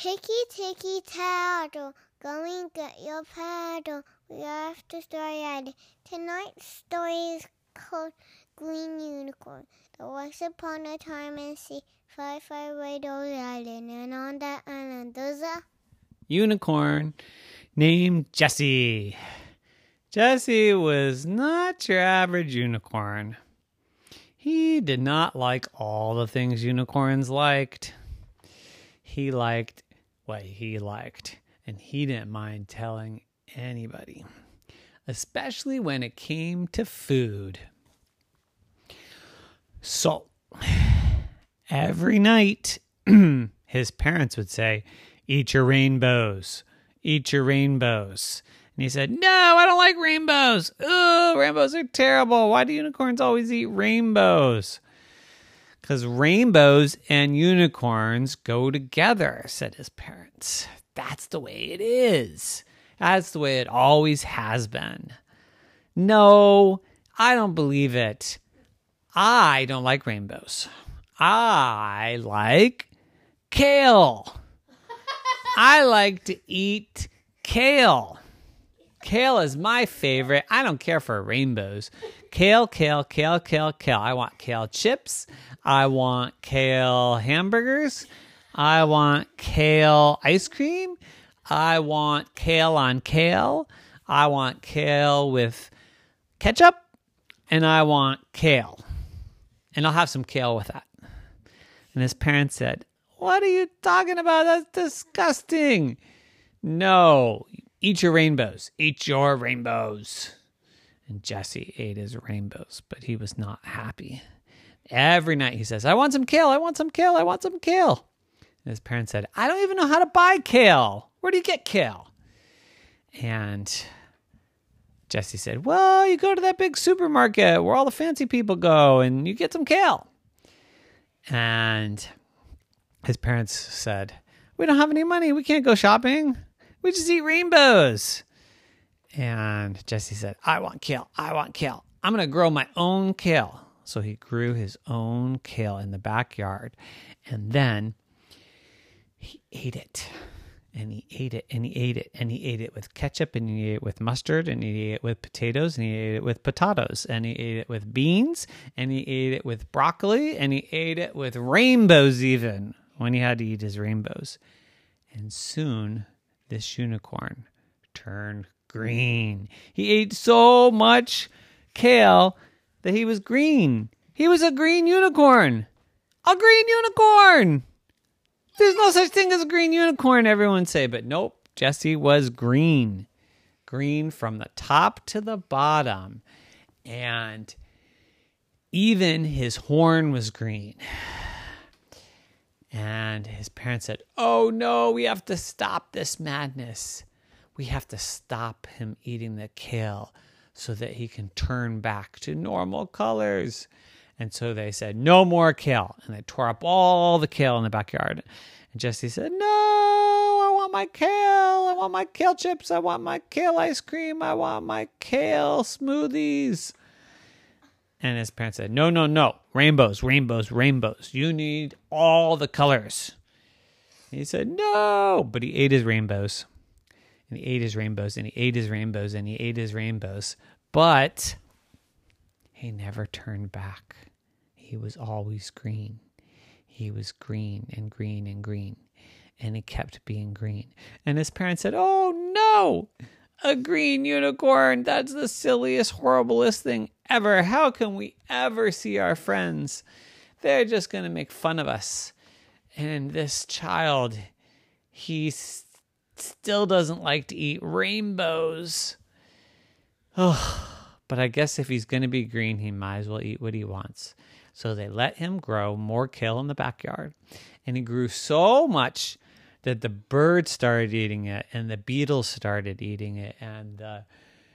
Ticky ticky tattle, go and get your paddle. We have to story ready. Tonight's story is called Green Unicorn. There was upon a time in sea, far, far away island, and on that island there's a unicorn named Jesse. Jesse was not your average unicorn. He did not like all the things unicorns liked. He liked what he liked, and he didn't mind telling anybody, especially when it came to food. So, every night, his parents would say, Eat your rainbows, eat your rainbows. And he said, No, I don't like rainbows. Oh, rainbows are terrible. Why do unicorns always eat rainbows? Because rainbows and unicorns go together, said his parents. That's the way it is. That's the way it always has been. No, I don't believe it. I don't like rainbows. I like kale. I like to eat kale. Kale is my favorite. I don't care for rainbows. Kale, kale, kale, kale, kale. I want kale chips. I want kale hamburgers. I want kale ice cream. I want kale on kale. I want kale with ketchup. And I want kale. And I'll have some kale with that. And his parents said, What are you talking about? That's disgusting. No, eat your rainbows. Eat your rainbows. And Jesse ate his rainbows, but he was not happy. Every night he says, I want some kale. I want some kale. I want some kale. And his parents said, I don't even know how to buy kale. Where do you get kale? And Jesse said, Well, you go to that big supermarket where all the fancy people go and you get some kale. And his parents said, We don't have any money. We can't go shopping. We just eat rainbows. And Jesse said, I want kale. I want kale. I'm going to grow my own kale. So he grew his own kale in the backyard. And then he ate it. And he ate it and he ate it and he ate it with ketchup and he ate it with mustard and he ate it with potatoes and he ate it with potatoes and he ate it with beans and he ate it with broccoli and he ate it with rainbows even when he had to eat his rainbows. And soon this unicorn turned green. He ate so much kale that he was green. He was a green unicorn. A green unicorn. There's no such thing as a green unicorn, everyone say, but nope, Jesse was green. Green from the top to the bottom. And even his horn was green. And his parents said, Oh no, we have to stop this madness. We have to stop him eating the kale so that he can turn back to normal colors. And so they said, No more kale. And they tore up all the kale in the backyard. And Jesse said, No, I want my kale. I want my kale chips. I want my kale ice cream. I want my kale smoothies. And his parents said, No, no, no. Rainbows, rainbows, rainbows. You need all the colors. And he said, No. But he ate his rainbows. And he ate his rainbows. And he ate his rainbows. And he ate his rainbows. But he never turned back. He was always green. He was green and green and green. And he kept being green. And his parents said, Oh, no a green unicorn. That's the silliest, horriblest thing ever. How can we ever see our friends? They're just going to make fun of us. And this child, he still doesn't like to eat rainbows. Oh, but I guess if he's going to be green, he might as well eat what he wants. So they let him grow more kale in the backyard. And he grew so much that the birds started eating it and the beetles started eating it and the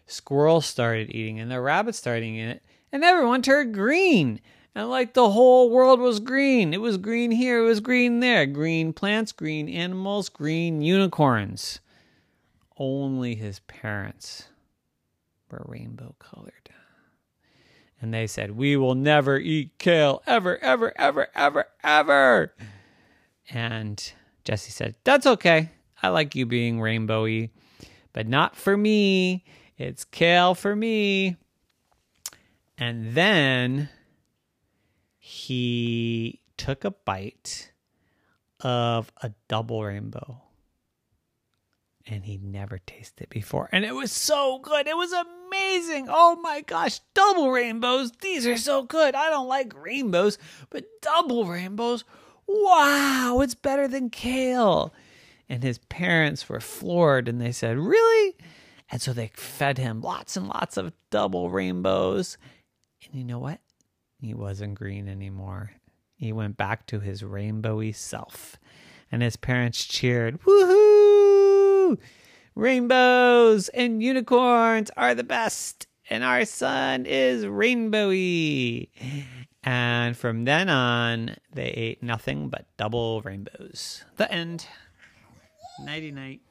squirrels started eating it and the rabbits started eating it and everyone turned green. And like the whole world was green. It was green here it was green there. Green plants green animals green unicorns. Only his parents were rainbow colored. And they said we will never eat kale ever ever ever ever ever. And Jesse said, That's okay. I like you being rainbowy, but not for me. It's kale for me. And then he took a bite of a double rainbow. And he'd never tasted it before. And it was so good. It was amazing. Oh my gosh, double rainbows. These are so good. I don't like rainbows, but double rainbows. Wow, it's better than kale. And his parents were floored and they said, Really? And so they fed him lots and lots of double rainbows. And you know what? He wasn't green anymore. He went back to his rainbowy self. And his parents cheered, Woohoo! Rainbows and unicorns are the best. And our son is rainbowy. And from then on, they ate nothing but double rainbows. The end. Nighty night.